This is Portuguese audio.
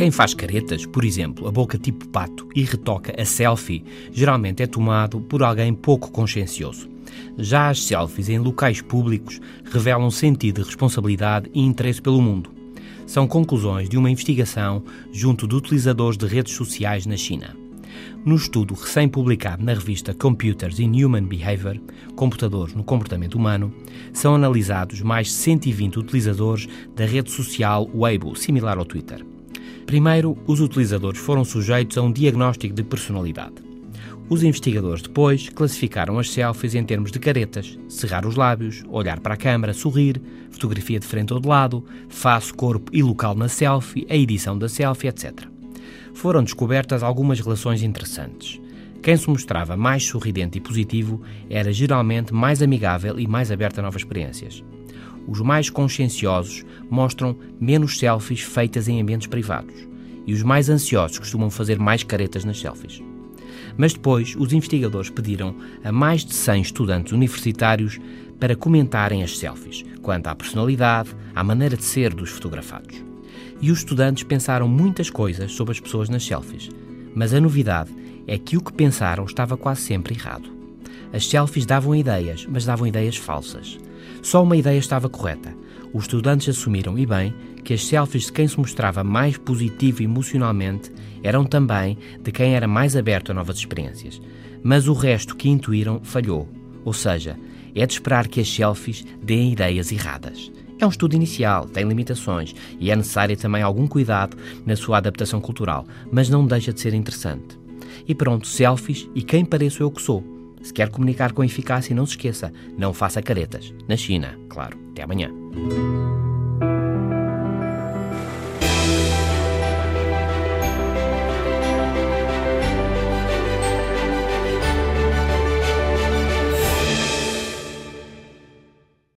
Quem faz caretas, por exemplo, a boca tipo pato e retoca a selfie, geralmente é tomado por alguém pouco consciencioso. Já as selfies em locais públicos revelam sentido de responsabilidade e interesse pelo mundo. São conclusões de uma investigação junto de utilizadores de redes sociais na China. No estudo recém-publicado na revista Computers in Human Behavior, Computadores no Comportamento Humano, são analisados mais de 120 utilizadores da rede social Weibo, similar ao Twitter. Primeiro, os utilizadores foram sujeitos a um diagnóstico de personalidade. Os investigadores depois classificaram as selfies em termos de caretas, cerrar os lábios, olhar para a câmara, sorrir, fotografia de frente ou de lado, face, corpo e local na selfie, a edição da selfie, etc. Foram descobertas algumas relações interessantes. Quem se mostrava mais sorridente e positivo era geralmente mais amigável e mais aberto a novas experiências. Os mais conscienciosos mostram menos selfies feitas em ambientes privados e os mais ansiosos costumam fazer mais caretas nas selfies. Mas depois, os investigadores pediram a mais de 100 estudantes universitários para comentarem as selfies, quanto à personalidade, à maneira de ser dos fotografados. E os estudantes pensaram muitas coisas sobre as pessoas nas selfies, mas a novidade é que o que pensaram estava quase sempre errado. As selfies davam ideias, mas davam ideias falsas. Só uma ideia estava correta. Os estudantes assumiram, e bem, que as selfies de quem se mostrava mais positivo emocionalmente eram também de quem era mais aberto a novas experiências. Mas o resto que intuíram falhou. Ou seja, é de esperar que as selfies deem ideias erradas. É um estudo inicial, tem limitações e é necessário também algum cuidado na sua adaptação cultural, mas não deixa de ser interessante. E pronto, selfies e quem pareço eu que sou. Se quer comunicar com eficácia, não se esqueça, não faça caretas. Na China, claro. Até amanhã.